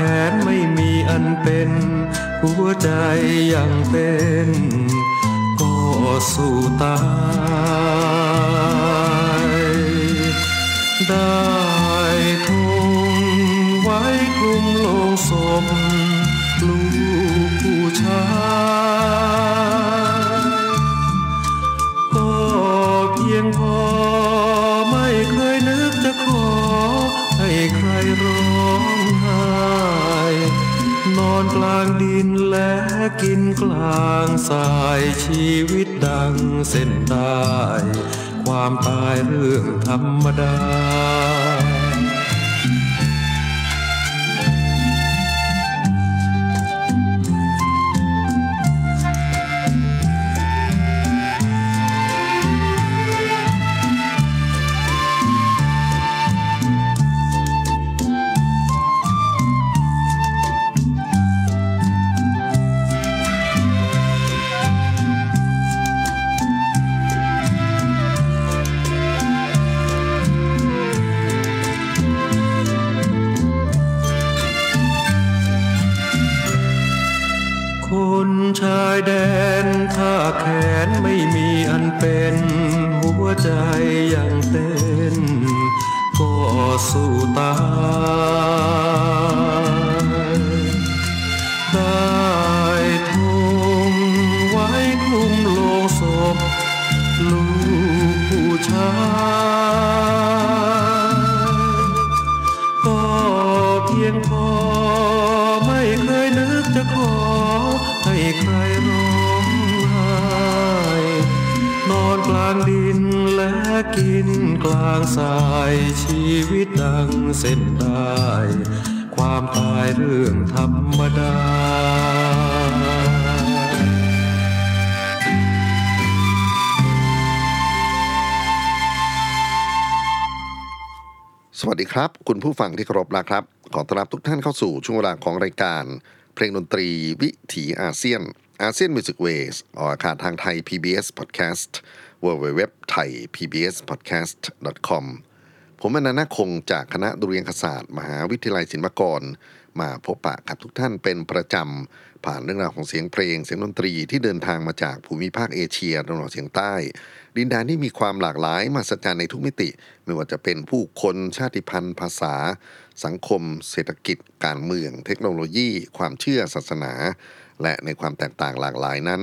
แขนไม่มีอันเป็น หัวใจยังเต้นก็สู้ตาย ได้ทุงไว้คลุมโลงศพลูกผู้ชายก็เพียงพอ อนกลางดินและกินกลางสายชีวิตดังเส้นตายความตายเรื่องธรรมดาางดินและกินกลางสายชีวิตดังเส้นได้ความตายเรื่องธรรมดาสวัสดีครับ คุณผู้ฟังที่เคารพนะครับ ขอต้อนรับทุกท่านเข้าสู่ช่วงเวลาของรายการ เพลงดนตรีวิถีอาเซียนอาเซียน Music Wave ออกอากาศทางไทย PBS Podcast w w w t h a i PBS Podcast com ผมอนันต์คงจากคณะดุริยางคศาสตร์มหาวิทยาลัยศิลปากร มาพบปะกับทุกท่านเป็นประจำ ผ่านเรื่องราวของเสียงเพลง เสียงดนตรีที่เดินทางมาจากภูมิภาคเอเชียตะวันออกเฉียงใต้ ดินแดนที่มีความหลากหลายมหัศจรรย์ในทุกมิติ ไม่ว่าจะเป็นผู้คนชาติพันธุ์ ภาษา สังคม เศรษฐกิจ การเมือง เทคโนโลยี ความเชื่อศาสนา และในความแตกต่างหลากหลายนั้น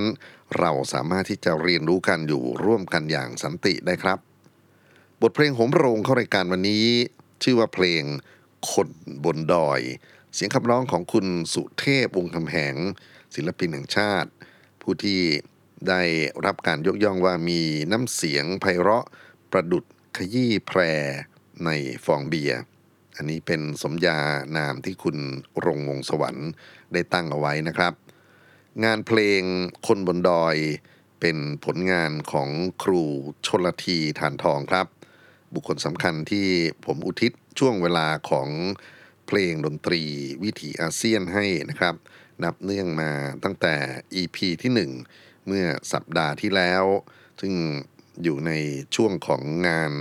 เราสามารถที่จะเรียนรู้กันอยู่ร่วมกันอย่างสันติได้ครับ บทเพลงโหมโรงเข้ารายการวันนี้ ชื่อว่าเพลงคนบนดอย เสียงคำร้องของคุณสุเทพวงคำแหง ศิลปินแห่งชาติ ผู้ที่ได้รับการยกย่องว่ามีน้ำเสียงไพเราะประดุดขยี้แพรในฟองเบียร์อันนี้เป็นสมญานามที่คุณรงวงสวรรค์ได้ตั้งเอาไว้นะครับ งานเพลงคนบนดอย เป็นผลงานของครูชนลทีฐานทองครับ บุคคลสำคัญที่ผมอุทิศช่วงเวลาของเพลงดนตรีวิถีอาเซียนให้นะครับ นับเนื่องมาตั้งแต่ EP ที่ 1 เมื่อสัปดาห์ที่แล้ว ซึ่งอยู่ในช่วงของงาน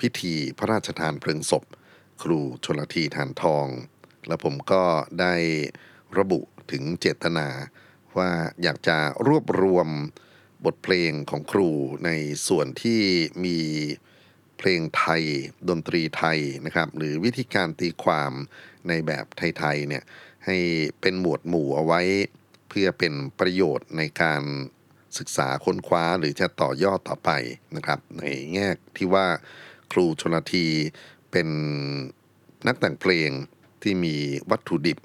พิธีพระราชทานเพลิงศพ ครูชนลทีฐานทอง และผมก็ได้ระบุถึงเจตนา ว่าอยากจะรวบรวมบทเพลงของครูในส่วนที่มีเพลงไทย ดนตรีไทยนะครับ หรือวิธีการตีความในแบบไทยๆเนี่ยให้เป็นหมวดหมู่เอาไว้ เพื่อเป็นประโยชน์ในการศึกษาค้นคว้าหรือจะต่อยอดต่อไปนะครับ ในแง่ที่ว่าครูชนทีเป็นนักแต่งเพลงที่มีวัตถุดิบ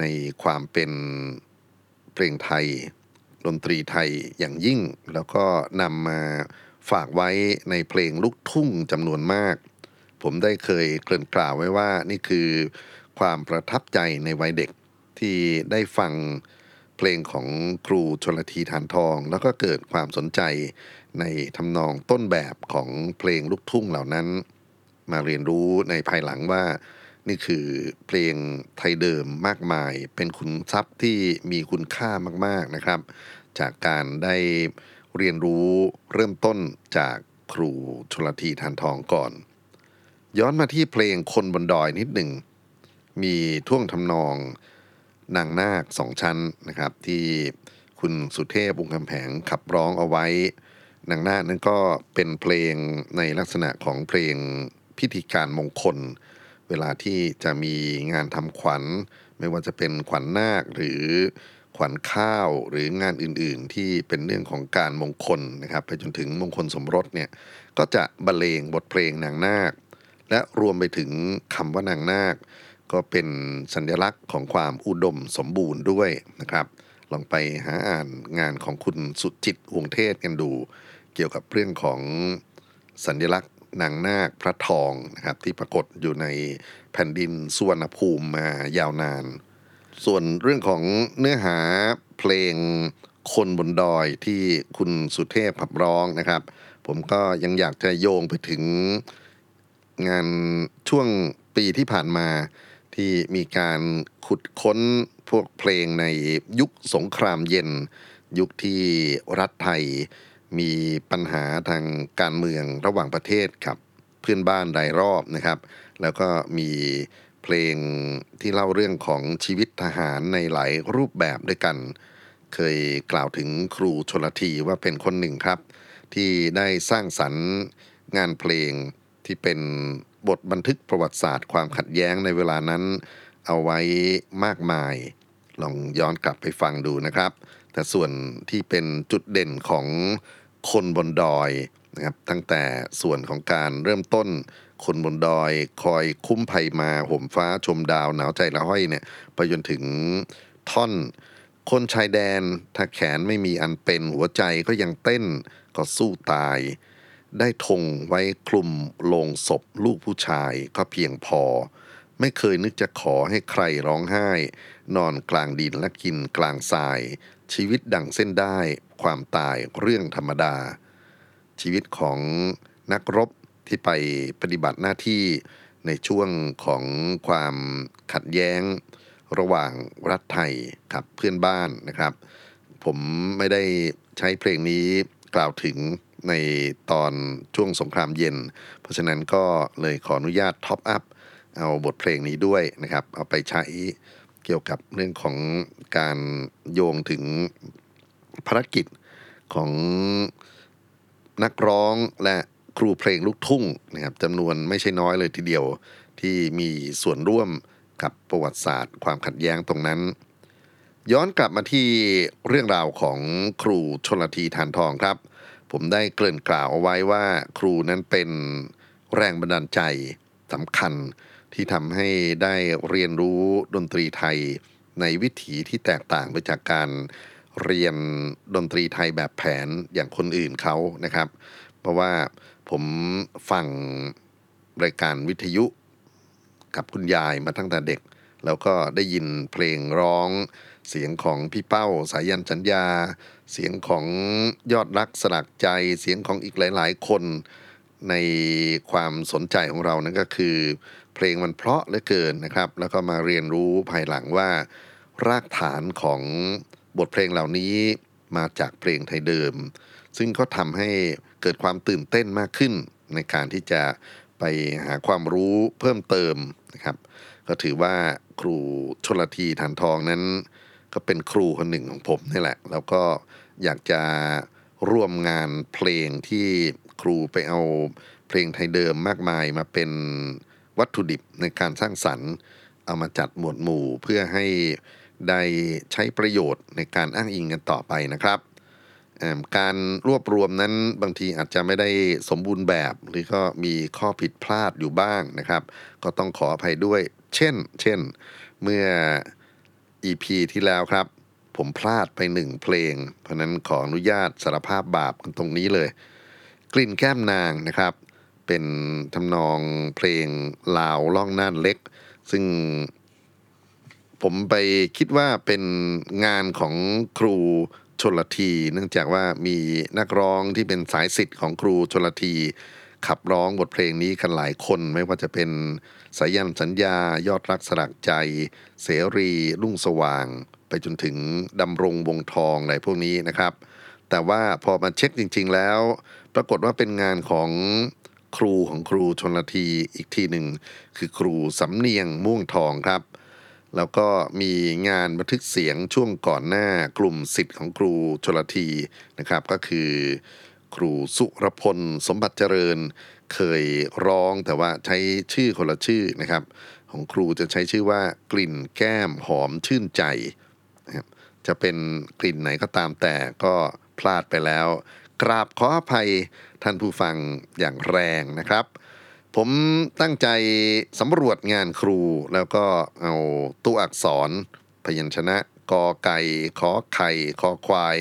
ในความเป็น เพลงไทยดนตรีไทยอย่างยิ่ง แล้วก็นำมาฝากไว้ในเพลงลูกทุ่งจำนวนมาก ผมได้เคยเกริ่นกล่าวไว้ว่านี่คือความประทับใจในวัยเด็กที่ได้ฟังเพลงของครูชนลทีทานทอง แล้วก็เกิดความสนใจในทำนองต้นแบบของเพลงลูกทุ่งเหล่านั้น มาเรียนรู้ในภายหลังว่า นี่คือเพลงไทยเดิมมากมาย เป็นคุณทรัพย์ที่มีคุณค่ามากๆนะครับ จากการได้เรียนรู้เริ่มต้นจากครูชลทีทานทองก่อน ย้อนมาที่เพลงคนบนดอยนิดหนึ่ง มีท่วงทำนองนางนาคสองชั้นนะครับ ที่คุณสุเทพวงคำแผงขับร้องเอาไว้ นางนาคนั้นก็เป็นเพลงในลักษณะของเพลงพิธีการมงคล ลาที่จะมีงานทำขวัญ ไม่ว่าจะเป็นขวัญนาคหรือขวัญข้าวหรืองานอื่นๆ ที่เป็นเรื่องของการมงคลนะครับ ไปจนถึงมงคลสมรสเนี่ยก็จะบรรเลงบทเพลงนางนาค และรวมไปถึงคำว่านางนาค ก็เป็นสัญลักษณ์ของความอุดมสมบูรณ์ด้วยนะครับ ลองไปหาอ่านงานของคุณสุจิตวงเทศกันดู เกี่ยวกับเรื่องของสัญลักษณ์ นางนาคพระทองนะครับ ที่ปรากฏอยู่ในแผ่นดินสุวรรณภูมิมายาวนาน ส่วนเรื่องของเนื้อหาเพลงคนบนดอยที่คุณสุเทพขับร้องนะครับ ผมก็ยังอยากจะโยงไปถึงงานช่วงปีที่ผ่านมาที่มีการขุดค้นพวกเพลงในยุคสงครามเย็น ยุคที่รัฐไทย มีปัญหาทางการเมืองระหว่างประเทศกับเพื่อนบ้านรายรอบนะครับ แล้วก็มีเพลงที่เล่าเรื่องของชีวิตทหารในหลายรูปแบบด้วยกัน เคยกล่าวถึงครูชลทีว่าเป็นคนหนึ่งครับ ที่ได้สร้างสรรค์งานเพลงที่เป็นบทบันทึกประวัติศาสตร์ความขัดแย้งในเวลานั้น เอาไว้มากมาย ลองย้อนกลับไปฟังดูนะครับ แต่ส่วนที่เป็นจุดเด่นของคนบนดอยนะครับตั้งแต่ส่วนของการเริ่มต้นคนบนดอยคอยคุ้มภัยมาห่มฟ้าชมดาวหนาวใจละห้อยเนี่ยไปจนถึงท่อน คนชายแดนถ้าแขนไม่มีอันเป็นหัวใจก็ยังเต้นก็สู้ตาย ได้ธงไว้คลุมลงศพลูกผู้ชายก็เพียงพอ ไม่เคยนึกจะขอให้ใครร้องไห้ นอนกลางดินและกินกลางทราย ชีวิตดังเส้นได้ความตายเรื่องธรรมดา ชีวิตของนักรบที่ไปปฏิบัติหน้าที่ในช่วงของความขัดแย้งระหว่างรัฐไทยกับเพื่อนบ้านนะครับ ผมไม่ได้ใช้เพลงนี้กล่าวถึงในตอนช่วงสงครามเย็น เพราะฉะนั้นก็เลยขออนุญาตท็อปอัพเอาบทเพลงนี้ด้วยนะครับ เอาไปใช้ เกี่ยวกับเรื่องของการโยงถึงภารกิจของนักร้องและครูเพลงลูกทุ่งนะครับจำนวนไม่ใช่น้อยเลยทีเดียวที่มีส่วนร่วมกับประวัติศาสตร์ ความขัดแย้งตรงนั้น ย้อนกลับมาที่เรื่องราวของครูชนลทีทานทองครับ ผมได้เกริ่นกล่าวเอาไว้ว่าครูนั้นเป็นแรงบันดาลใจสำคัญ ที่ทำให้ได้เรียนรู้ดนตรีไทยในวิถีที่แตกต่างไปจากการเรียนดนตรีไทยแบบแผนอย่างคนอื่นเขานะครับ เพราะว่าผมฟังรายการวิทยุกับคุณยายมาตั้งแต่เด็ก แล้วก็ได้ยินเพลงร้องเสียงของพี่เป้าสายันสัญญา เสียงของยอดรักสลักใจเสียงของอีกหลาย ๆ คนในความสนใจของเรานั่นก็คือ เพลงมันเพราะเหลือเกินนะครับ แล้วก็มาเรียนรู้ภายหลังว่า รากฐานของบทเพลงเหล่านี้มาจากเพลงไทยเดิม ซึ่งก็ทำให้เกิดความตื่นเต้นมากขึ้น ในการที่จะไปหาความรู้เพิ่มเติมนะครับ ก็ถือว่าครูชลทีฐานทองนั้น ก็เป็นครูคนหนึ่งของผมนี่แหละ แล้วก็อยากจะร่วมงานเพลงที่ครูไปเอาเพลงไทยเดิมมากมายมาเป็น วัตถุดิบในการสร้างสรรค์ เอามาจัดหมวดหมู่เพื่อให้ได้ใช้ประโยชน์ในการอ้างอิงกันต่อไปนะครับ การรวบรวมนั้นบางทีอาจจะไม่ได้สมบูรณ์แบบ หรือก็มีข้อผิดพลาดอยู่บ้างนะครับ ก็ต้องขออภัยด้วย เช่น เช่น เมื่อ EP ที่แล้วครับ ผมพลาดไปหนึ่งเพลง เพราะนั้นขออนุญาตสารภาพบาปกันตรงนี้เลย กลิ่นแก้มนางนะครับ เป็นทำนองเพลงลาวล่องน่านเล็ก ซึ่งผมไปคิดว่าเป็นงานของครูชนละที เนื่องจากว่ามีนักร้องที่เป็นสายสิทธิ์ของครูชนละทีขับร้องบทเพลงนี้กันหลายคน ไม่ว่าจะเป็นสายันสัญญา ยอดรักสลักใจ เสรีรุ่งสว่าง ไปจนถึงดำรงวงทองอะไรพวกนี้นะครับ แต่ว่าพอมาเช็คจริง ๆ แล้ว ปรากฏว่าเป็นงานของ ครูของครูชนละทีอีกทีหนึ่ง คือครูสำเนียงม่วงทองครับ แล้วก็มีงานบันทึกเสียงช่วงก่อนหน้ากลุ่มสิทธิ์ของครูชลทีนะครับ ก็คือครูสุรพลสมบัติเจริญเคยร้องแต่ว่าใช้ชื่อคนละชื่อนะครับ ของครูจะใช้ชื่อว่ากลิ่นแก้มหอมชื่นใจนะครับจะเป็นกลิ่นไหนก็ตามแต่ก็พลาดไปแล้ว กราบขออภัยท่านผู้ฟังอย่างแรงนะครับ ผมตั้งใจสำรวจงานครูแล้วก็เอาตัวอักษร พยัญชนะกอไก่ขอไข่คอควาย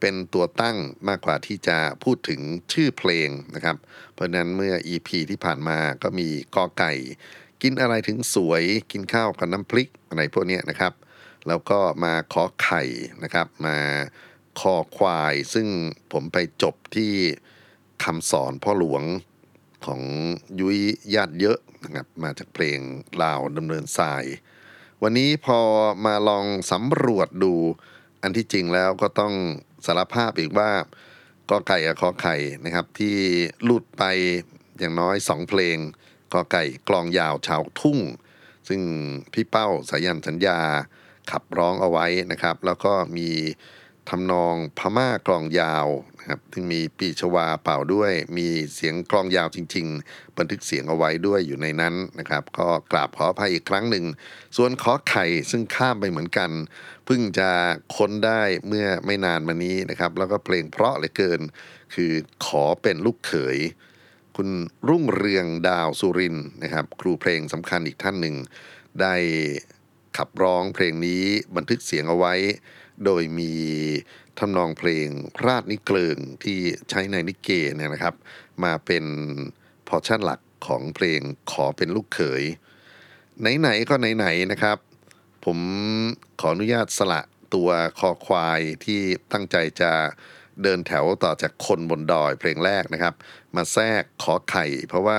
เป็นตัวตั้งมากกว่าที่จะพูดถึงชื่อเพลงนะครับ เพราะนั้นเมื่อ EP ที่ผ่านมาก็มีกอไก่ กินอะไรถึงสวยกินข้าวกับน้ำพริกอะไรพวกนี้นะครับ แล้วก็มาขอไข่นะครับมา คอควาย ซึ่งผมไปจบที่คำสอนพ่อหลวงของยุ้ยญาติเยอะนะครับมาจากเพลงลาวดำเนินทราย วันนี้พอมาลองสำรวจดูอันที่จริงแล้วก็ต้องสารภาพอีกว่าก็ไก่กับขอไข่นะครับที่หลุดไปอย่างน้อยสองเพลงกอไก่กลองยาวชาวทุ่ง ซึ่งพี่เป้าสายันสัญญาขับร้องเอาไว้นะครับ แล้วก็มี ทำนองพม่ากลองยาวนะครับซึ่งมีปีชวาเป่าด้วย มีเสียงกลองยาวจริง ๆ บันทึกเสียงเอาไว้ด้วยอยู่ในนั้นนะครับ ก็กราบขออภัยอีกครั้งหนึ่ง ส่วนขอไข่ซึ่งข้ามไปเหมือนกันเพิ่งจะค้นได้เมื่อไม่นานมานี้นะครับ แล้วก็เพลงเพราะเหลือเกิน คือขอเป็นลูกเขย คุณรุ่งเรืองดาวสุรินนะครับ ครูเพลงสำคัญอีกท่านหนึ่ง ได้ขับร้องเพลงนี้บันทึกเสียงเอาไว้ โดยมีทำนองเพลงราชนิเกลิงที่ใช้ในนิเกเนี่ยนะครับ มาเป็นพอชั่นหลักของเพลงขอเป็นลูกเขย ไหนๆก็ไหนๆนะครับ ผมขออนุญาตสละตัวคอควายที่ตั้งใจจะเดินแถวต่อจากคนบนดอยเพลงแรกนะครับ มาแทรกขอไข่ เพราะว่า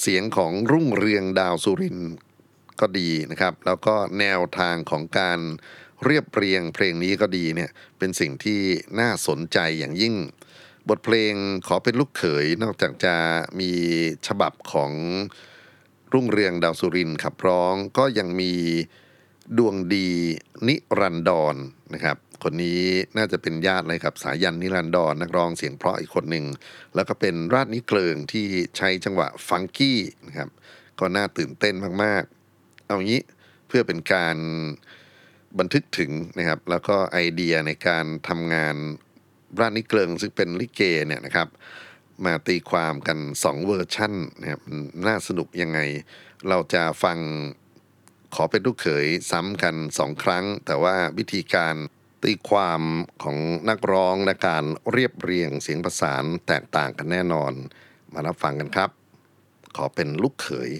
เสียงของรุ่งเรืองดาวสุรินก็ดีนะครับ แล้วก็แนวทางของการ เรียบเรียงเพลงนี้ก็ดีเนี่ยเป็นสิ่งที่น่าสนใจอย่างยิ่ง บทเพลงขอเป็นลูกเขยนอกจากจะมีฉบับของรุ่งเรืองดาวสุรินขับร้องก็ยังมีดวงดีนิรันดรนนะครับ คนนี้น่าจะเป็นญาติเลยกับสายันนิรันดรนักร้องเสียงเพราะอีกคนหนึ่ง แล้วก็เป็นราชนิเกลิงที่ใช้จังหวะฟังกี้นะครับ ก็น่าตื่นเต้นมากๆ เอางี้เพื่อเป็นการ บันทึกถึงนะครับ แล้วก็ไอเดียในการทำงานราชนิเกลิงซึ่งเป็นลิเกเนี่ยนะครับ มาตีความกัน 2 เวอร์ชั่นนะครับน่าสนุกยังไง เราจะฟังขอเป็นลูกเขยซ้ำกันสองครั้ง แต่ว่าวิธีการตีความของนักร้องและการเรียบเรียงเสียงประสานแตกต่างกันแน่นอน มารับฟังกันครับ ขอเป็นลูกเขย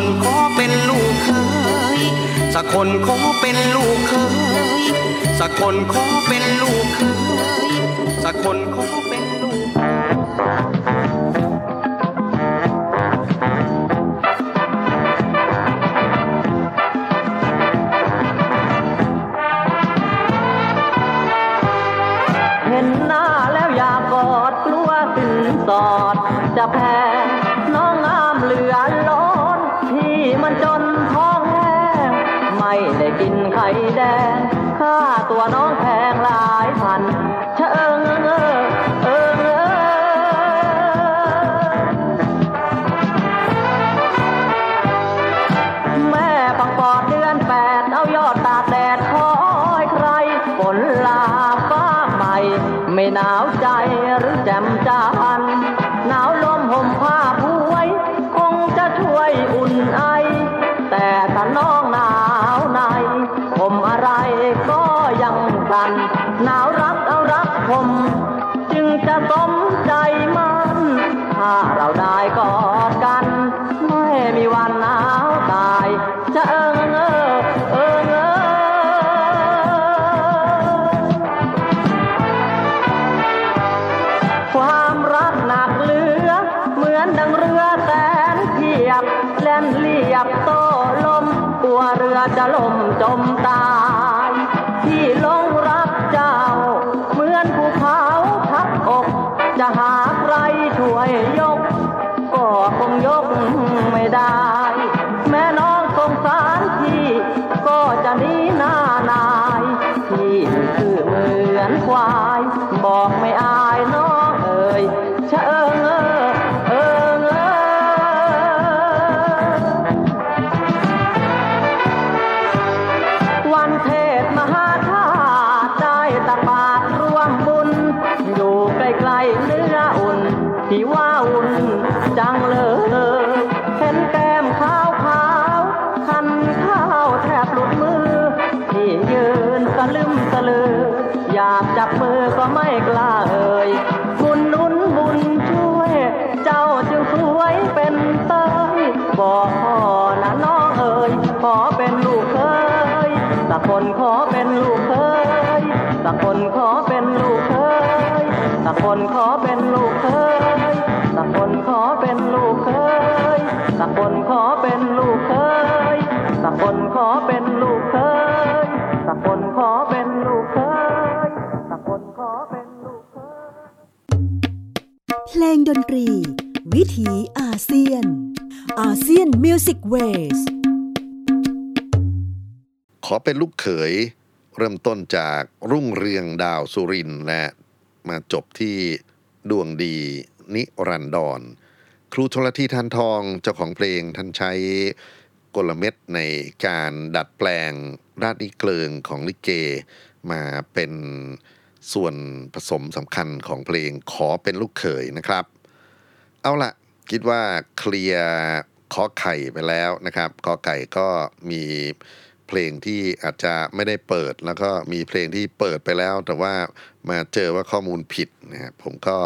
คนขอเป็นลูกเคย สักคนขอเป็นลูกเคย สักคนขอเป็นลูกเคย สักคนขอ ลงดนตรี วิถีอาเซียน อาเซียน Music Waveขอเป็นลูกเขย เริ่มต้นจากรุ่งเรืองดาวสุรินและมาจบที่ดวงดีนิรันดร ครูชลธี ธารทองเจ้าของเพลงท่านใช้กลเม็ดในการดัดแปลงราชนิเกลิงของลิเก มาเป็น ส่วนผสมสำคัญของเพลงขอเป็นลูกเขยนะครับ เอาละคิดว่าเคลียร์ขอไข่ไปแล้วนะครับขอไก่ก็มีเพลงที่อาจจะไม่ได้เปิด แล้วก็มีเพลงที่เปิดไปแล้ว แต่ว่ามาเจอว่าข้อมูลผิดนะผมก็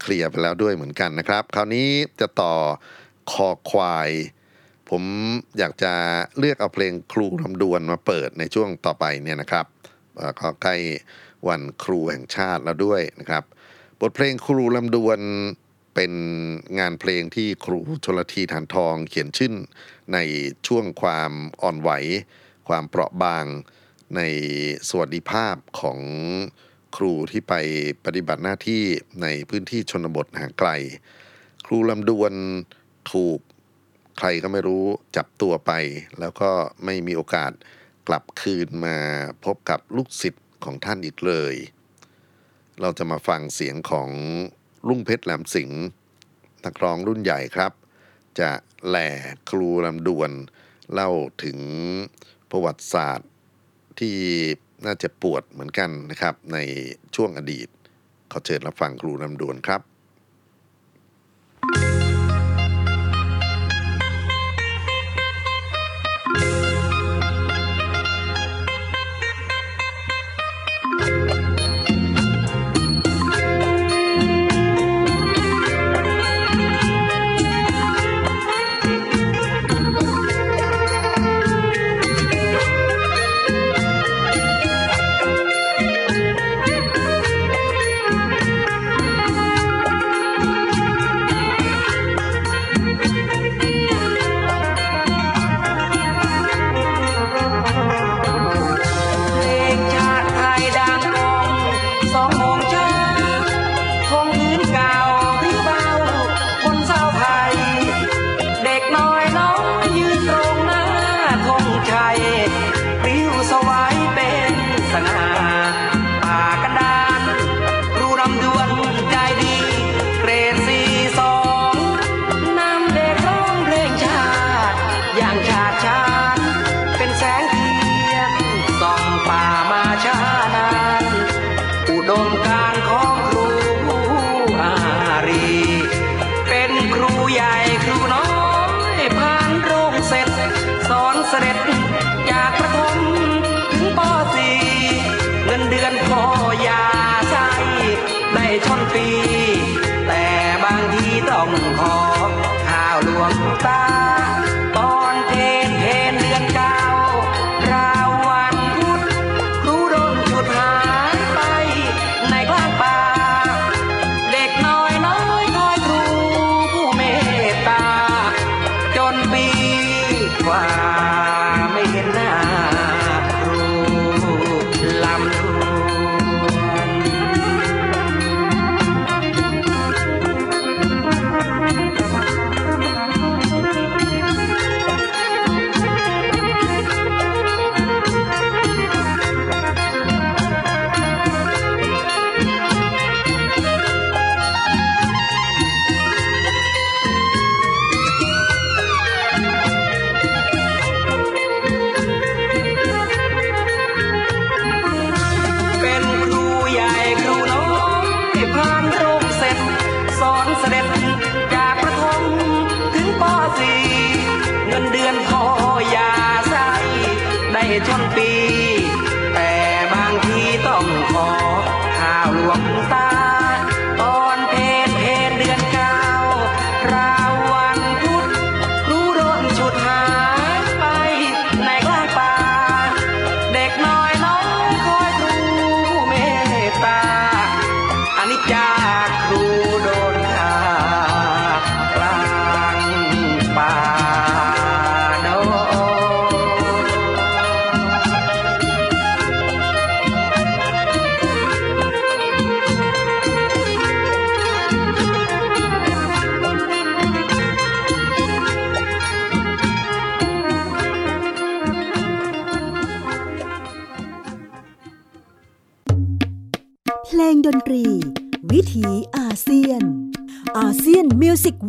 เคลียร์ไปแล้วด้วยเหมือนกันนะครับ คราวนี้จะต่อคอควาย ผมอยากจะเลือกเอาเพลงครูลำดวนมาเปิดในช่วงต่อไปเนี่ยนะครับก็ใกล้ วันครูแห่งชาติแล้วด้วยนะครับ บทเพลงครูลำดวนเป็นงานเพลงที่ครูชลทีฐานทองเขียนชื่นในช่วงความอ่อนไหว ความเปราะบางในสวัสดิภาพของครูที่ไปปฏิบัติหน้าที่ในพื้นที่ชนบทห่างไกล ครูลำดวนถูกใครก็ไม่รู้จับตัวไป แล้วก็ไม่มีโอกาสกลับคืนมาพบกับลูกศิษย์ ของท่านอีกเลย เราจะมาฟังเสียงของลุงเพชรแหลมสิงห์นักร้องรุ่นใหญ่ครับ จะแหล่ครูลำดวน เล่าถึงประวัติศาสตร์ที่น่าจะปวดเหมือนกันนะครับ ในช่วงอดีต ขอเชิญรับฟังครูลำดวนครับ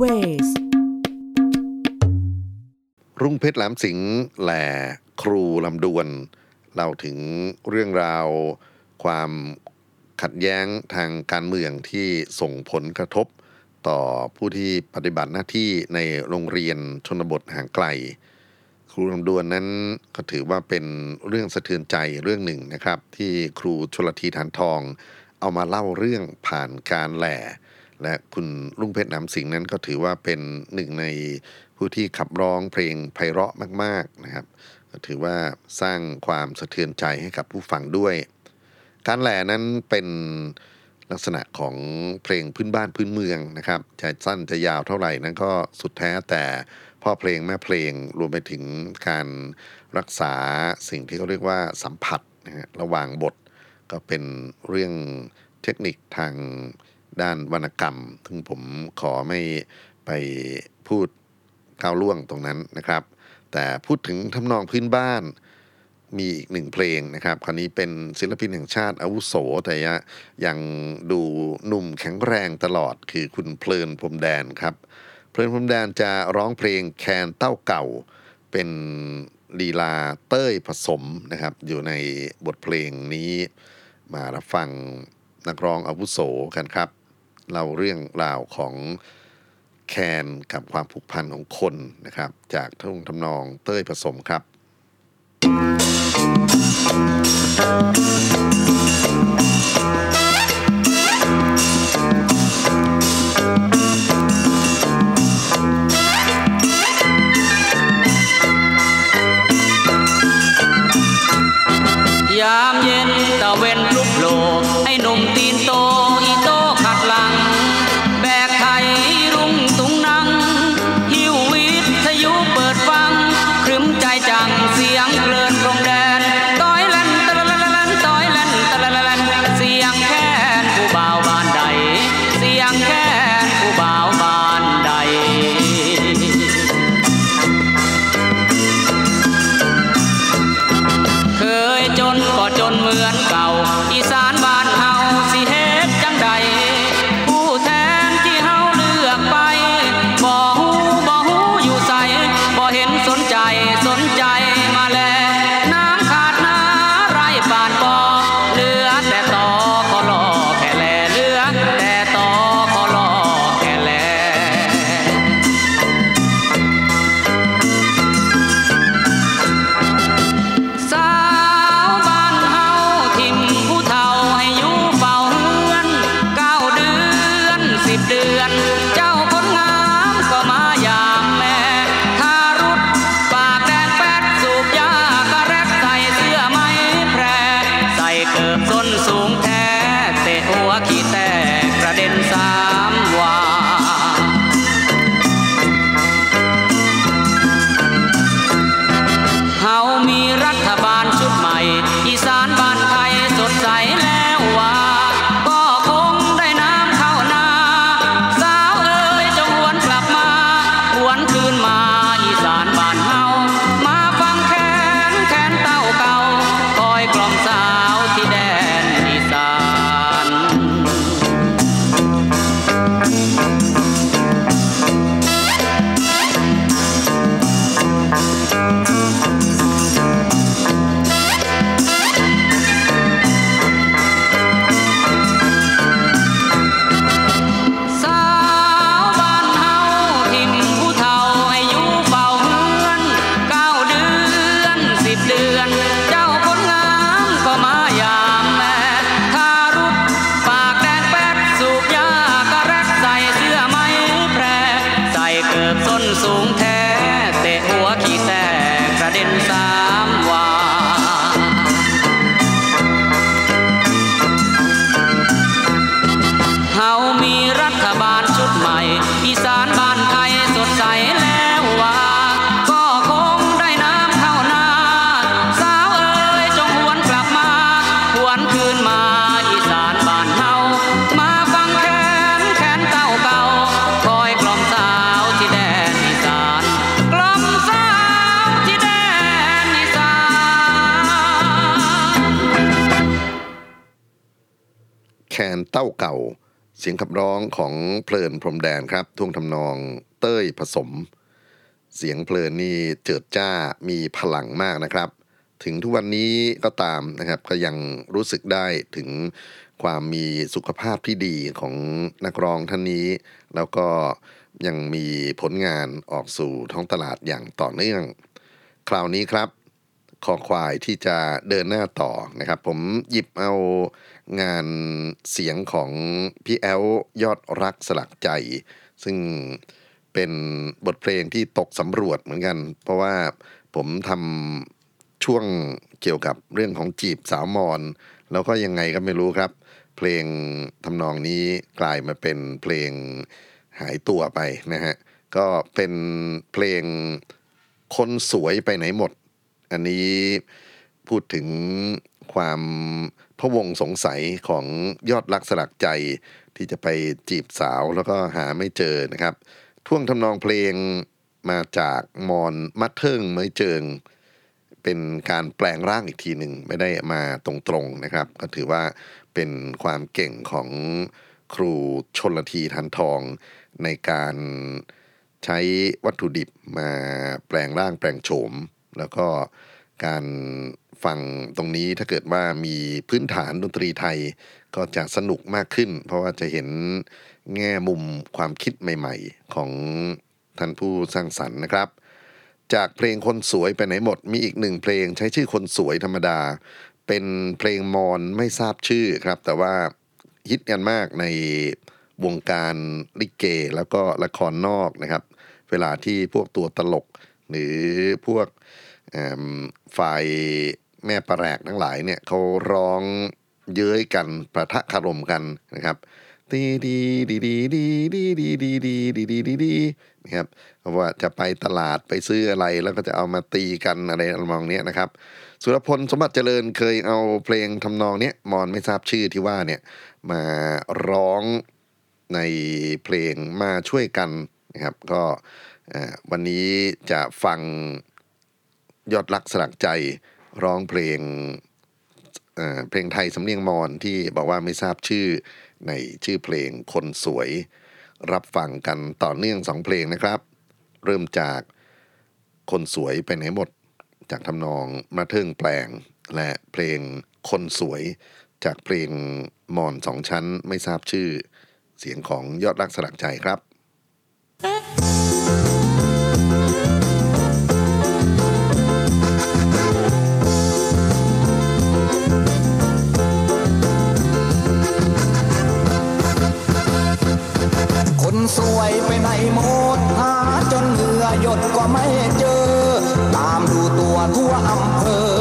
Music Wave รุ่งเพชรแหลมสิงห์แหล่ครูลำดวนเล่าถึงเรื่องราว ความขัดแย้งทางการเมืองที่ส่งผลกระทบ ต่อผู้ที่ปฏิบัติหน้าที่ในโรงเรียนชนบทห่างไกล ครูลำดวนนั้นก็ถือว่าเป็นเรื่องสะเทือนใจเรื่องหนึ่งนะครับ ที่ครูชลธี ธารทอง เอามาเล่าเรื่องผ่านการแหล่ และคุณลุงเพชรน้ำสิงห์นั้นก็ถือว่าเป็นหนึ่งในผู้ที่ขับร้องเพลงไพเราะมาก ๆนะครับถือว่าสร้างความสะเทือนใจให้กับผู้ฟังด้วย การแหล่นั้นเป็นลักษณะของเพลงพื้นบ้านพื้นเมืองนะครับจะสั้นจะยาวเท่าไหร่นั้นก็สุดแท้แต่พ่อเพลงแม่เพลงรวมไปถึงการรักษาสิ่งที่เขาเรียกว่าสัมผัสนะฮะระหว่างบท ก็เป็นเรื่องเทคนิคทาง ด้านวรรณกรรม ซึ่งผมขอไม่ไปพูดก้าวล่วงตรงนั้นนะครับ แต่พูดถึงทำนองพื้นบ้านมีอีกหนึ่งเพลงนะครับ คราวนี้เป็นศิลปินแห่งชาติอาวุโส แต่ยังดูหนุ่มแข็งแรงตลอดคือคุณเพลินพรมแดนครับ เพลินพรมแดนจะร้องเพลงแคนเต้าเก่า เป็นลีลาเต้ยผสมนะครับ อยู่ในบทเพลงนี้มารับฟังนักร้องอาวุโสกันครับ เล่าเรื่องราวของแคนกับความผูกพันของคนนะครับ จากท่งทำนองเต้ยผสมครับ ยามเย็น เต้าเก่า เสียงขับร้องของเพลินพรมแดนครับท่วงทำนองเต้ยผสม เสียงเพลินนี่เจิดจ้ามีพลังมากนะครับ ถึงทุกวันนี้ก็ตามนะครับก็ยังรู้สึกได้ถึงความมีสุขภาพที่ดีของนักร้องท่านนี้ แล้วก็ยังมีผลงานออกสู่ท้องตลาดอย่างต่อเนื่อง คราวนี้ครับคอควายที่จะเดินหน้าต่อนะครับ ผมหยิบเอา งานเสียงของพี่แอลยอดรักสลักใจ ซึ่งเป็นบทเพลงที่ตกสำรวจเหมือนกัน เพราะว่าผมทำช่วงเกี่ยวกับเรื่องของจีบสาวมอนแล้วก็ยังไงก็ไม่รู้ครับ เพลงทำนองนี้กลายมาเป็นเพลงหายตัวไปนะฮะ ก็เป็นเพลงคนสวยไปไหนหมด อันนี้พูดถึงความ พะวงสงสัยของยอดรักสลักใจที่จะไปจีบสาวแล้วก็หาไม่เจอนะครับ ท่วงทำนองเพลงมาจากมอนมัดเทิงเมยเจิง เป็นการแปลงร่างอีกทีหนึ่งไม่ได้มาตรงๆนะครับ ก็ถือว่าเป็นความเก่งของครูชนละทีทันทองในการใช้วัตถุดิบมาแปลงร่างแปลงโฉม แล้วก็การ ฟังตรงนี้ถ้าเกิดว่ามีพื้นฐานดนตรีไทย ก็จะสนุกมากขึ้น เพราะว่าจะเห็นแง่มุมความคิดใหม่ ๆ ของท่านผู้สร้างสรรค์นะครับ จากเพลงคนสวยไปไหนหมดมีอีกหนึ่งเพลงใช้ชื่อคนสวยธรรมดา เป็นเพลงมอนไม่ทราบชื่อครับ แต่ว่าฮิตกันมากในวงการลิเก แล้วก็ละครนอกนะครับ เวลาที่พวกตัวตลกหรือพวกฝ่าย แม่ประแรกทั้งหลายเนี่ยเขาร้องเย้ยกันประทะคารมกันนะครับดีดีดีดีดีดีดีดีดีดีดีดีดีนะครับว่าจะไปตลาดไปซื้ออะไรแล้วก็จะเอามาตีกันอะไรทำนองเนี้ยนะครับ สุรพลสมบัติเจริญเคยเอาเพลงทำนองเนี้ยมอนไม่ทราบชื่อที่ว่าเนี่ยมาร้องในเพลงมาช่วยกันนะครับ ก็วันนี้จะฟังยอดรักสลักใจ ร้องเพลงเอ่อเพลงไทยสำเนียงมอนที่บอกว่าไม่ทราบชื่อในชื่อเพลงคนสวย รับฟังกันต่อเนื่องสองเพลงนะครับ เริ่มจากคนสวยไปไหนหมด จากทำนองมาเทิงแปลง และเพลงคนสวย จากเพลงมอนสองชั้นไม่ทราบชื่อ เสียงของยอดรักสลักใจครับคน สวยไปไหนหมดหาจนเหงื่อหยดก็ไม่เจอ ตามดูตัวทั่วอำเภอ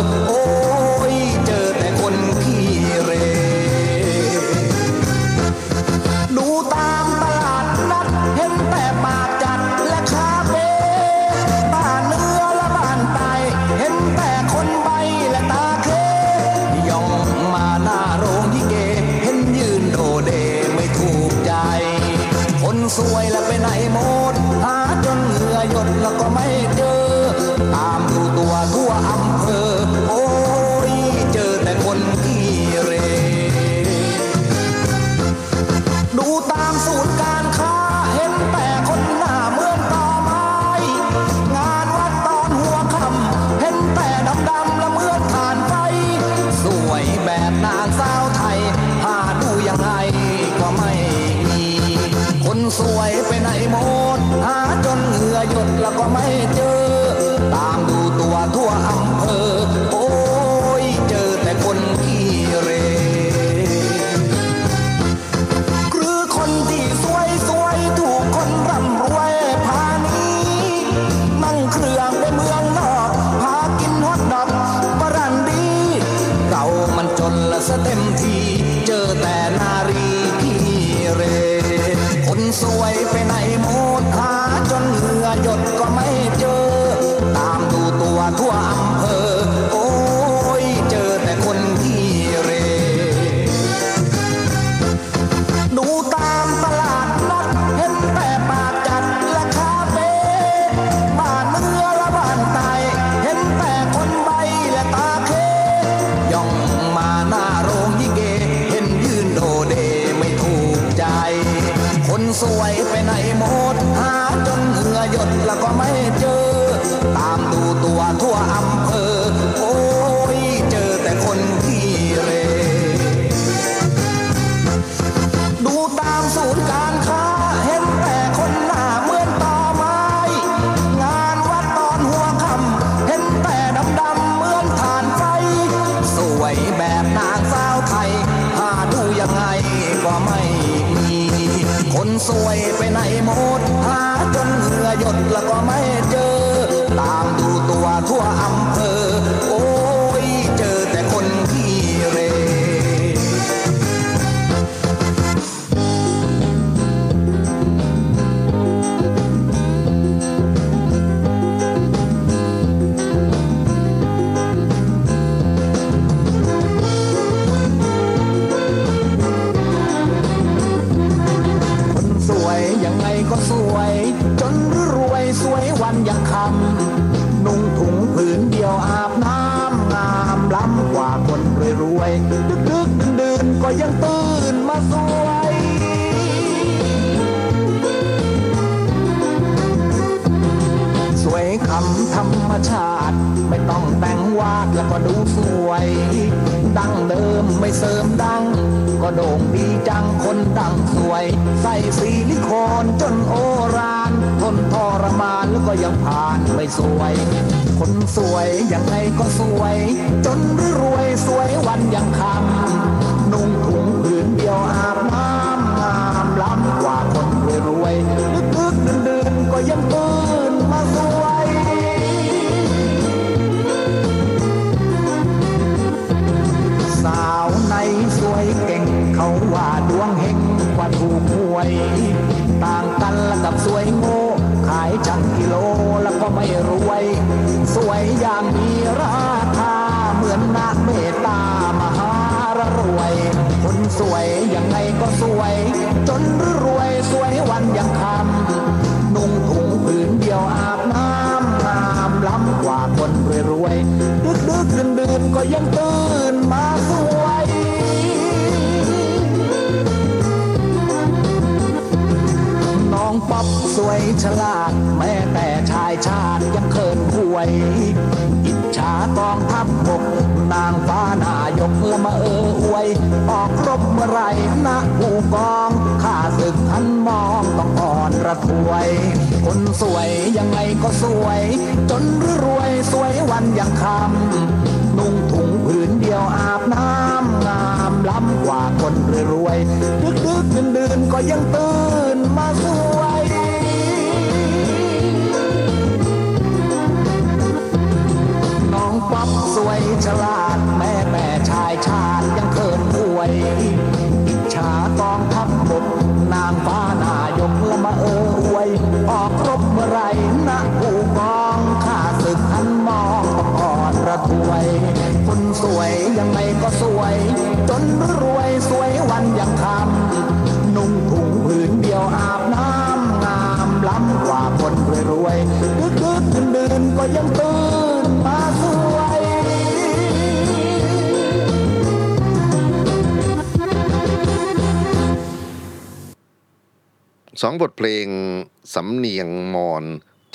ใส่สีลิโคนจนโอรานทนทรมานแล้วก็ยังผ่านไม่สวย คนสวยยังไงก็สวย จนหรวยสวยวันยังคำ รวย สวยอย่างมีราคา เหมือนนาคเมตตามหารรวย คนสวยยังไงก็สวย จนรวยสวยวันยังคำนุ่งถุงผืนเดียวอาบน้ำงามล้ำกว่าคนรวยรวย ดึกดึกดื่นดื่นก็ยังตื่นมาสวยน้องป๊อปสวยฉลาด รบเมื่อไรนะผู้กองข้าศึกทันมองต้องอ่อนระทวย คนสวยยังไงก็สวย จนรวยสวยวันยังคำนุ่งถุงผืนเดียวอาบน้ำงามล้ำกว่าคนรวยๆดึกดึกดื่นดื่นๆก็ยังตื่นมาสวยน้องป๊อปสวยฉลาดแม่แต่ชายชาติยังเขินหวย กองทัพบกนางฟ้านายกละมาเอออวย ออกรบเมื่อไรนะผู้กองข้าศึกหันมองต้องอ่อนระทวยคนสวยยังไงก็สวย จนรวยสวยวันยังคำนุ่งถุงผืนเดียวอาบน้ำงามล้ำกว่าคนรวยรวยดึกดึกดื่นดื่นก็ยังตื่น สองบทเพลงสำเนียงมอน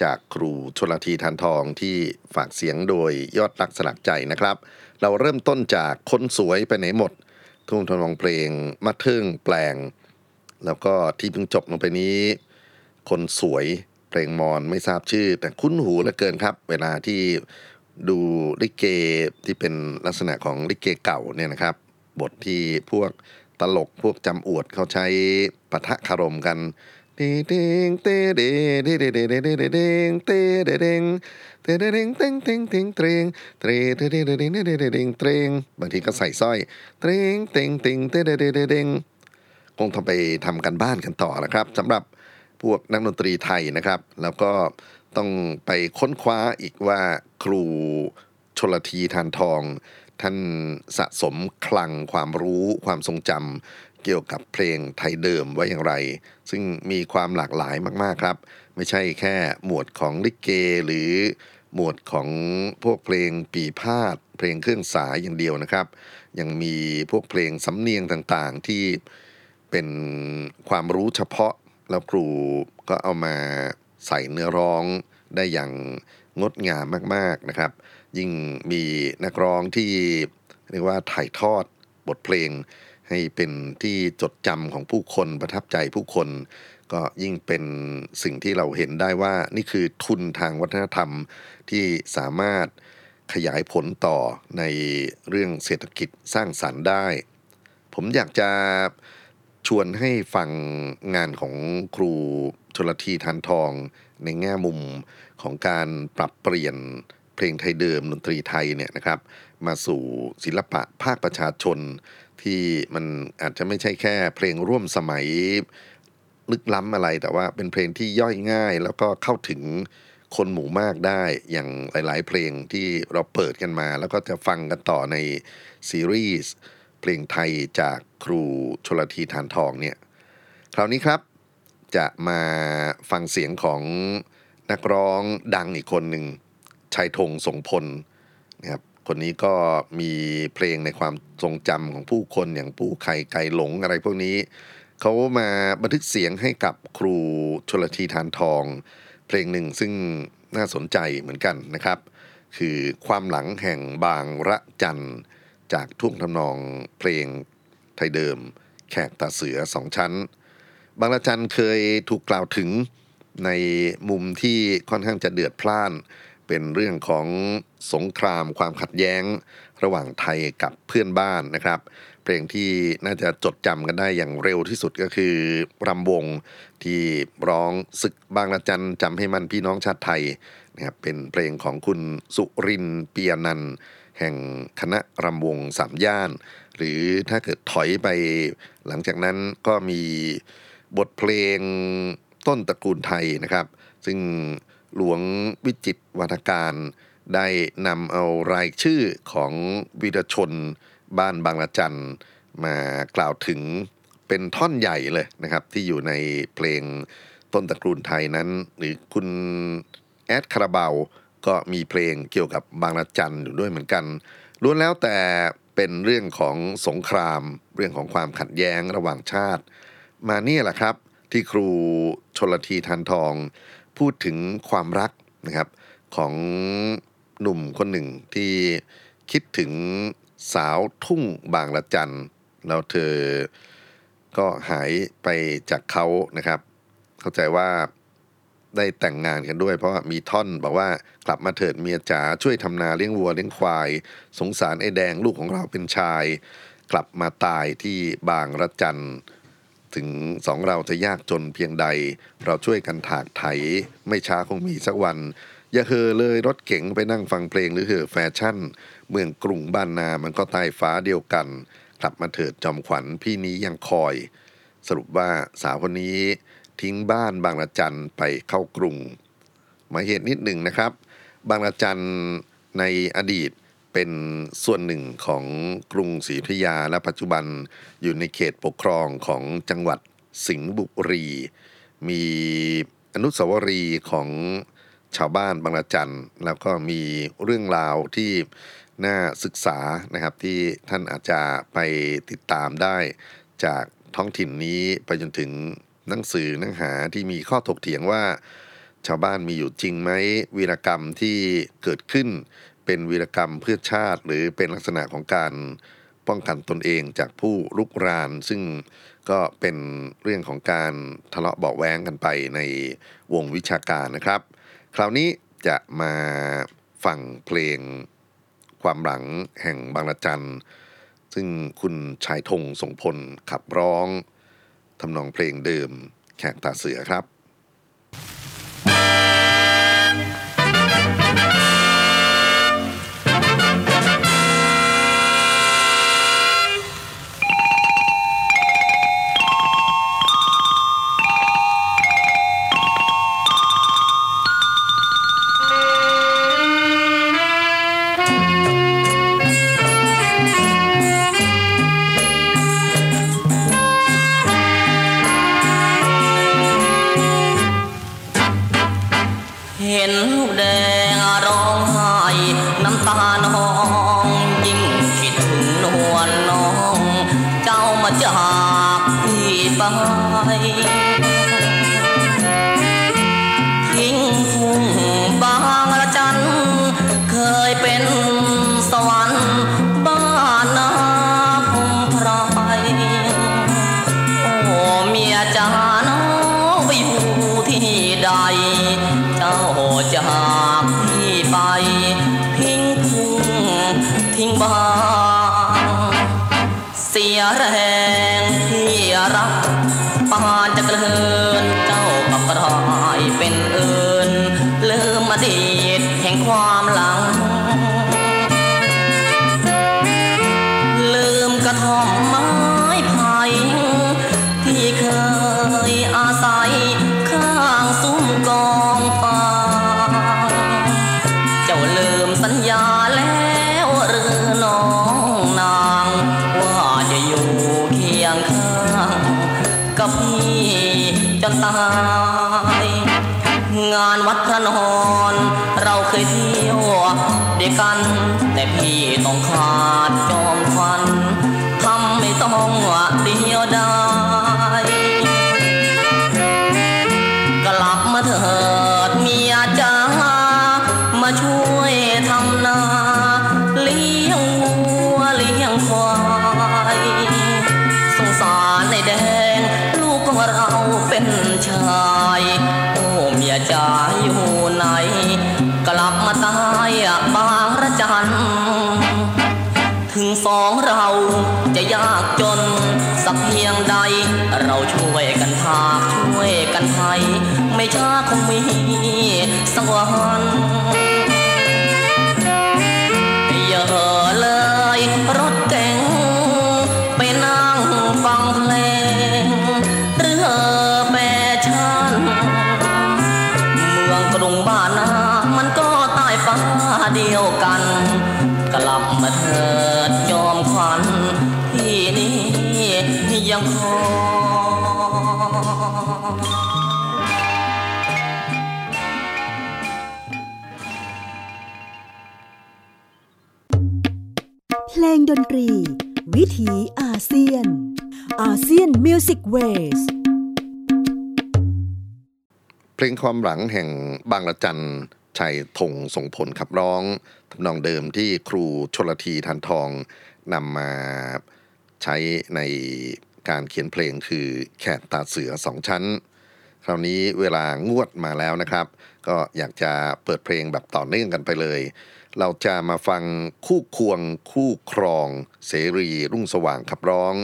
จากครูชลทีทานทองที่ฝากเสียงโดยยอดรักสลักใจนะครับ เราเริ่มต้นจากคนสวยไปไหนหมด ทุ่งทนองเพลงมาเทิงแปลง แล้วก็ที่เพิ่งจบลงไปนี้ คนสวยเพลงมอนไม่ทราบชื่อ แต่คุ้นหูเหลือเกินครับ เวลาที่ดูลิเกที่เป็นลักษณะของลิเกเก่าเนี่ยนะครับ บทที่พวกตลกพวกจำอวดเขาใช้ปะทะคารมกัน เด้งเด้งเต้เด้เด้เด้เด้เด้เด้เด้งเต้เด้เด้งเต้เด้เด้งเต้งเต้งเต้งเตรงเตรเต้เด้เด้เดงเด้เด้เด้งเตรงบางทีก็ใส่สร้อยเตรงเต้งเต้งเต้เด้เด้เด้เด้งคงต้องไปทำกันบ้านกันต่อนะครับสำหรับพวกนักดนตรีไทยนะครับ แล้วก็ต้องไปค้นคว้าอีกว่าครูชลทีทานทอง ท่านสะสมคลังความรู้ความทรงจำ เกี่ยวกับเพลงไทยเดิมไว้อย่างไร ซึ่งมีความหลากหลายมากๆครับ ไม่ใช่แค่หมวดของลิเก หรือหมวดของพวกเพลงปีพาดเพลงเครื่องสายอย่างเดียวนะครับ ยังมีพวกเพลงสำเนียงต่างๆที่เป็นความรู้เฉพาะแล้วครูก็เอามาใส่เนื้อร้องได้อย่างงดงามมากๆนะครับ ยิ่งมีนักร้องที่เรียกว่าถ่ายทอดบทเพลง ให้เป็นที่จดจำของผู้คนประทับใจผู้คน ก็ยิ่งเป็นสิ่งที่เราเห็นได้ว่านี่คือทุนทางวัฒนธรรมที่สามารถขยายผลต่อในเรื่องเศรษฐกิจสร้างสรรค์ได้ ผมอยากจะชวนให้ฟังงานของครูชลทีทานทอง ในแง่มุมของการปรับเปลี่ยนเพลงไทยเดิมดนตรีไทยเนี่ยนะครับ มาสู่ศิลปะภาคประชาชน ที่มันอาจจะไม่ใช่แค่เพลงร่วมสมัยลึกล้ำอะไร แต่ว่าเป็นเพลงที่ย่อยง่าย แล้วก็เข้าถึงคนหมู่มากได้อย่างหลาย ๆ เพลงที่เราเปิดกันมา แล้วก็จะฟังกันต่อในซีรีส์เพลงไทยจากครูชลทีทานทองเนี่ยคราวนี้ครับจะมาฟังเสียงของนักร้องดังอีกคนหนึ่งชัยธงสงพลนะครับ คนนี้ก็มีเพลงในความทรงจำของผู้คนอย่างปูไข่ไก่หลงอะไรพวกนี้ เขามาบันทึกเสียงให้กับครูชลทีทานทอง เพลงหนึ่งซึ่งน่าสนใจเหมือนกันนะครับ คือความหลังแห่งบางระจันจากท่วงทำนองเพลงไทยเดิม แขกตาเสือสองชั้น บางระจันเคยถูกกล่าวถึงในมุมที่ค่อนข้างจะเดือดพล่าน เป็นเรื่องของสงครามความขัดแย้งระหว่างไทยกับเพื่อนบ้านนะครับ เพลงที่น่าจะจดจำกันได้อย่างเร็วที่สุดก็คือรำวงที่ร้องศึกบางระจันจำให้มันพี่น้องชาติไทยนะครับเป็นเพลงของคุณสุรินทร์เปียนันแห่งคณะรำวงสามย่าน หรือถ้าเกิดถอยไป หลังจากนั้นก็มีบทเพลงต้นตระกูลไทยนะครับ ซึ่ง หลวงวิจิตรวัฒการ ได้นำเอารายชื่อของวีรชนบ้านบางละจันมากล่าวถึงเป็นท่อนใหญ่เลยนะครับ ที่อยู่ในเพลงต้นตระกูลไทยนั้น หรือคุณแอดคาราบาวก็มีเพลงเกี่ยวกับบางละจันอยู่ด้วยเหมือนกันล้วนแล้วแต่เป็นเรื่องของสงคราม เรื่องของความขัดแย้งระหว่างชาติ มาเนี่ยแหละครับ ที่ครูชลทีทานทอง พูดถึงความรักนะครับของหนุ่มคนหนึ่งที่คิดถึงสาวทุ่งบางละจันแล้วเธอก็หายไปจากเขานะครับ เข้าใจว่าได้แต่งงานกันด้วย เพราะว่ามีท่อนบอกว่ากลับมาเถิดเมียจ๋าช่วยทำนาเลี้ยงวัวเลี้ยงควาย สงสารไอ้แดงลูกของเราเป็นชาย กลับมาตายที่บางระจัน ถึงสองเราจะยากจนเพียงใด เราช่วยกันถากไถ ไม่ช้าคงมีสักวัน อย่าเฮอเลยรถเก๋งไปนั่งฟังเพลงหรือเฮอแฟชั่น เมืองกรุงบ้านนามันก็ใต้ฟ้าเดียวกัน กลับมาเถิดจอมขวัญพี่นี้ยังคอย สรุปว่าสาวคนนี้ทิ้งบ้านบางละจันไปเข้ากรุงหมายเหตุนิดหนึ่งนะครับ บางละจันในอดีต เป็นส่วนหนึ่งของกรุงศรีอยุธยา และปัจจุบันอยู่ในเขตปกครองของจังหวัดสิงห์บุรี มีอนุสาวรีย์ของชาวบ้านบางละจันแล้วก็มีเรื่องราวที่น่าศึกษานะครับที่ท่านอาจจะไปติดตามได้จากท้องถิ่นนี้ไปจนถึงหนังสือหนังหาที่มีข้อถกเถียงว่า ชาวบ้านมีอยู่จริงไหมวีรกรรมที่เกิดขึ้น เป็นวีรกรรมเพื่อชาติ หรือเป็นลักษณะของการป้องกันตนเองจากผู้ลุกราน ซึ่งก็เป็นเรื่องของการทะเลาะเบาแว้งกันไปในวงวิชาการนะครับ คราวนี้จะมาฟังเพลงความหลังแห่งบางระจันซึ่งคุณชายธงสงพลขับร้องทำนองเพลงเดิมแขกตาเสือครับ วิถีอาเซียน อาเซียน Music Waveเพลงความหลังแห่งบางระจันชัยธงส่งผลขับร้องทำนองเดิมที่ครูชลธี ธารทองนำมาใช้ในการเขียนเพลงคือแขกตาเสือสองชั้น คราวนี้เวลางวดมาแล้วนะครับ ก็อยากจะเปิดเพลงแบบต่อเนื่องกันไปเลย เราจะมาฟังคู่ควงคู่ครอง เสรีรุ่งสว่างขับร้อง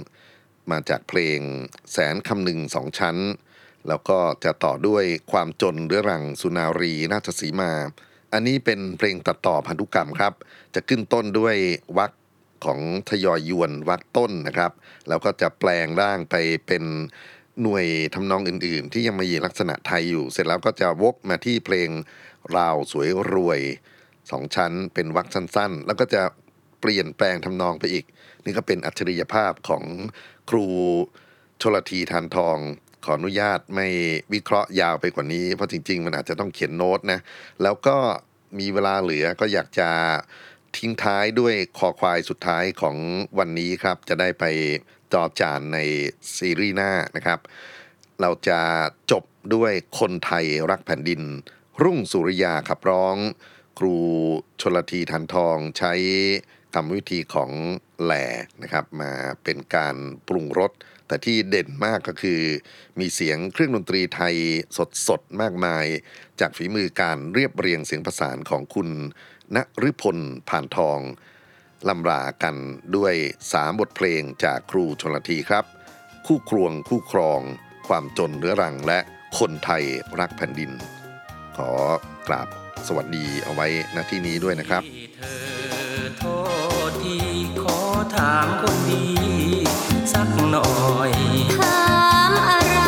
มาจากเพลงแสนคำหนึ่งสองชั้น แล้วก็จะต่อด้วยความจนเรื้อรังสุนารีนาฏสีมา อันนี้เป็นเพลงตัดต่อพันธุกรรมครับ จะขึ้นต้นด้วยวักของทยอยยวนวักต้นนะครับ แล้วก็จะแปลงร่างไปเป็นหน่วยทำนองอื่น ๆ ที่ยังมีลักษณะไทยอยู่ เสร็จแล้วก็จะวกมาที่เพลงราวสวยรวย สองชั้น เป็นวักสั้น ๆ แล้วก็จะเปลี่ยนแปลงทำนองไปอีก นี่ก็เป็นอัจฉริยภาพของครูชลทีทานทอง ขออนุญาตไม่วิเคราะห์ยาวไปกว่านี้ เพราะจริง ๆ มันอาจจะต้องเขียนโน้ตนะ แล้วก็มีเวลาเหลือก็อยากจะทิ้งท้ายด้วยคอควายสุดท้ายของวันนี้ครับ จะได้ไปจอจานในซีรีส์หน้านะครับ เราจะจบด้วยคนไทยรักแผ่นดิน รุ่งสุริยาขับร้อง ครูชนลทีทันทองใช้กรรมวิธีของแหล่นะครับ มาเป็นการปรุงรสแต่ที่เด่นมากก็คือ มีเสียงเครื่องดนตรีไทยสดๆมากมาย จากฝีมือการเรียบเรียงเสียงประสานของคุณณฤพลผ่านทองลำลากันด้วยสามบทเพลงจากครูชนลทีครับ คู่ครวงคู่ครอง ความจนเรื้อรังและคนไทยรักแผ่นดิน ขอกราบ สวัสดีเอาไว้ณที่นี้ด้วยนะครับที่เธอโทษทีขอถามคนดีสักหน่อยถามอะไร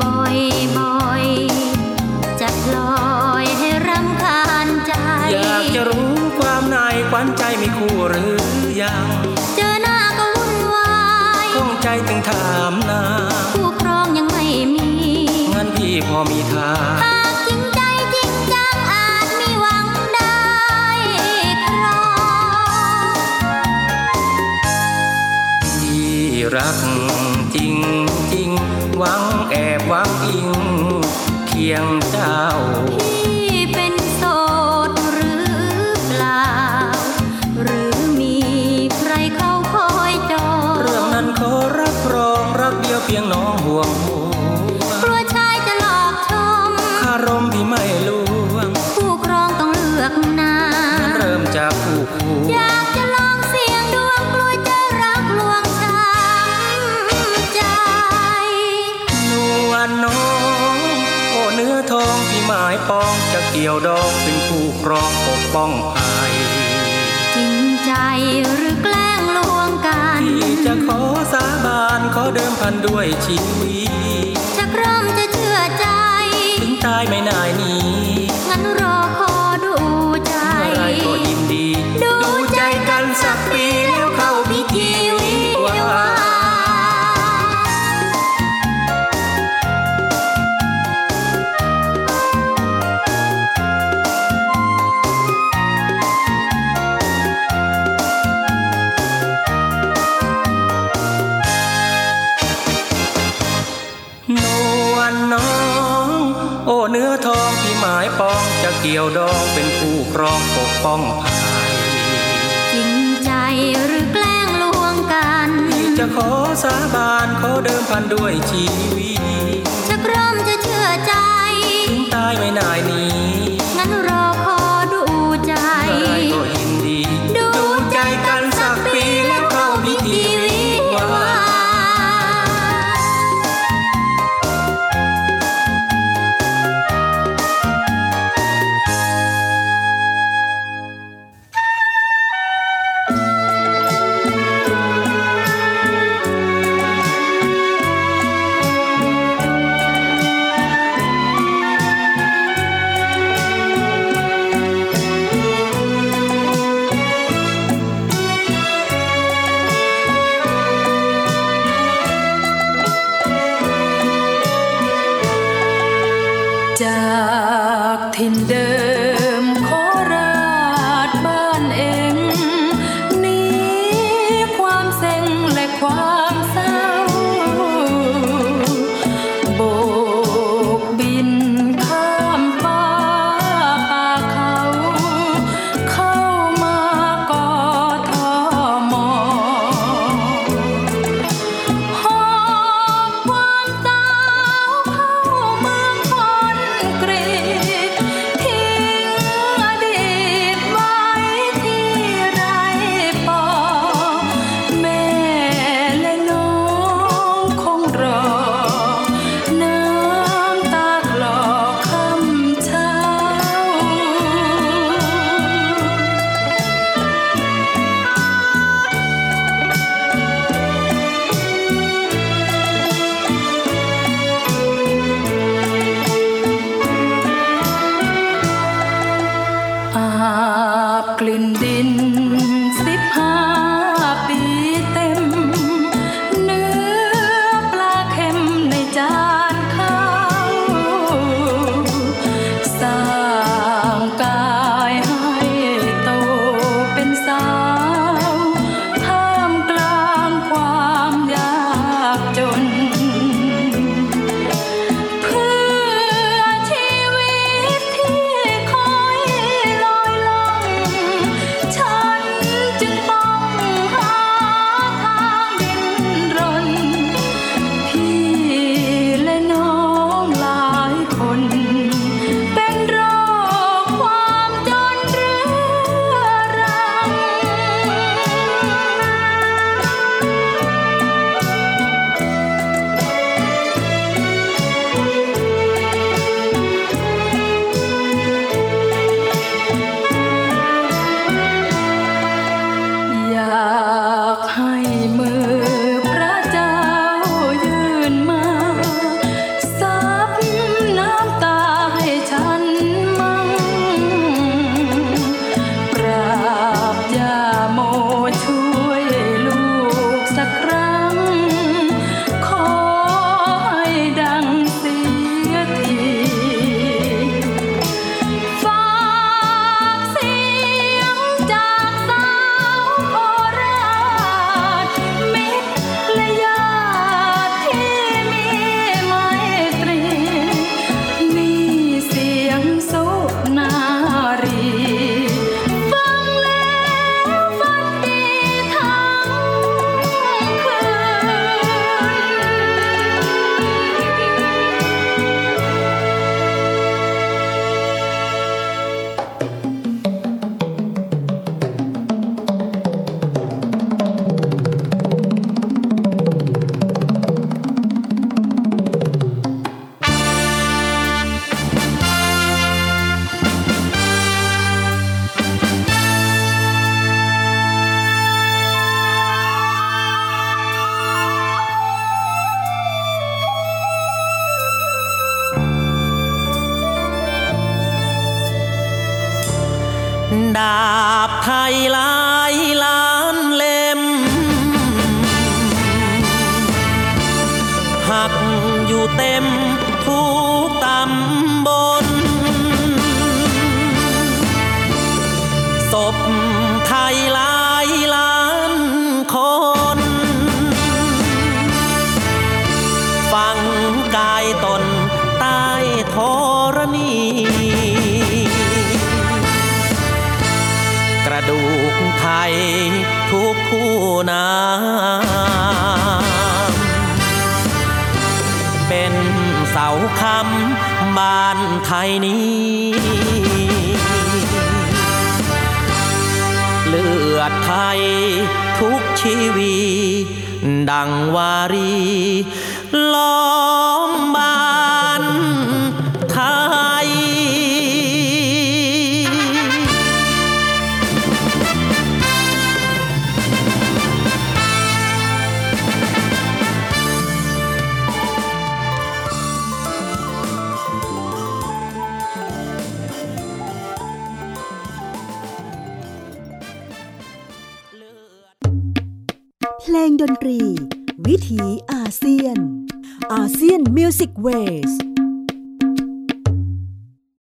บ่อยบ่อยๆจะปล่อยให้รำคาญใจ อยากจะรู้ความในขวัญใจมีคู่หรือยังเจอหน้าก็วุ่นวายข้องใจถึงถามนาคู่ครองยังไม่มีงั้นพี่พอมีทาง รักจริงจริงหวังแอบหวังอิงเคียงเจ้า ยวดองเป็นคู่ครองปกป้องภัยจริงใจหรือแกล้งลวงกันที่จะขอสาบานขอเดิมพันด้วยชีวิตจะเริ่มจะเชื่อใจ ถึงตายไม่นายหนี้งั้นรอข ยวดองเป็นคู่ครองปกป้องภัยจริงใจหรือแกล้งลวงกันที่จะขอสาบานขอเดิมพันด้วยชีวิตจะเริ่มจะเชื่อใจถึงตายไม่นายหนี้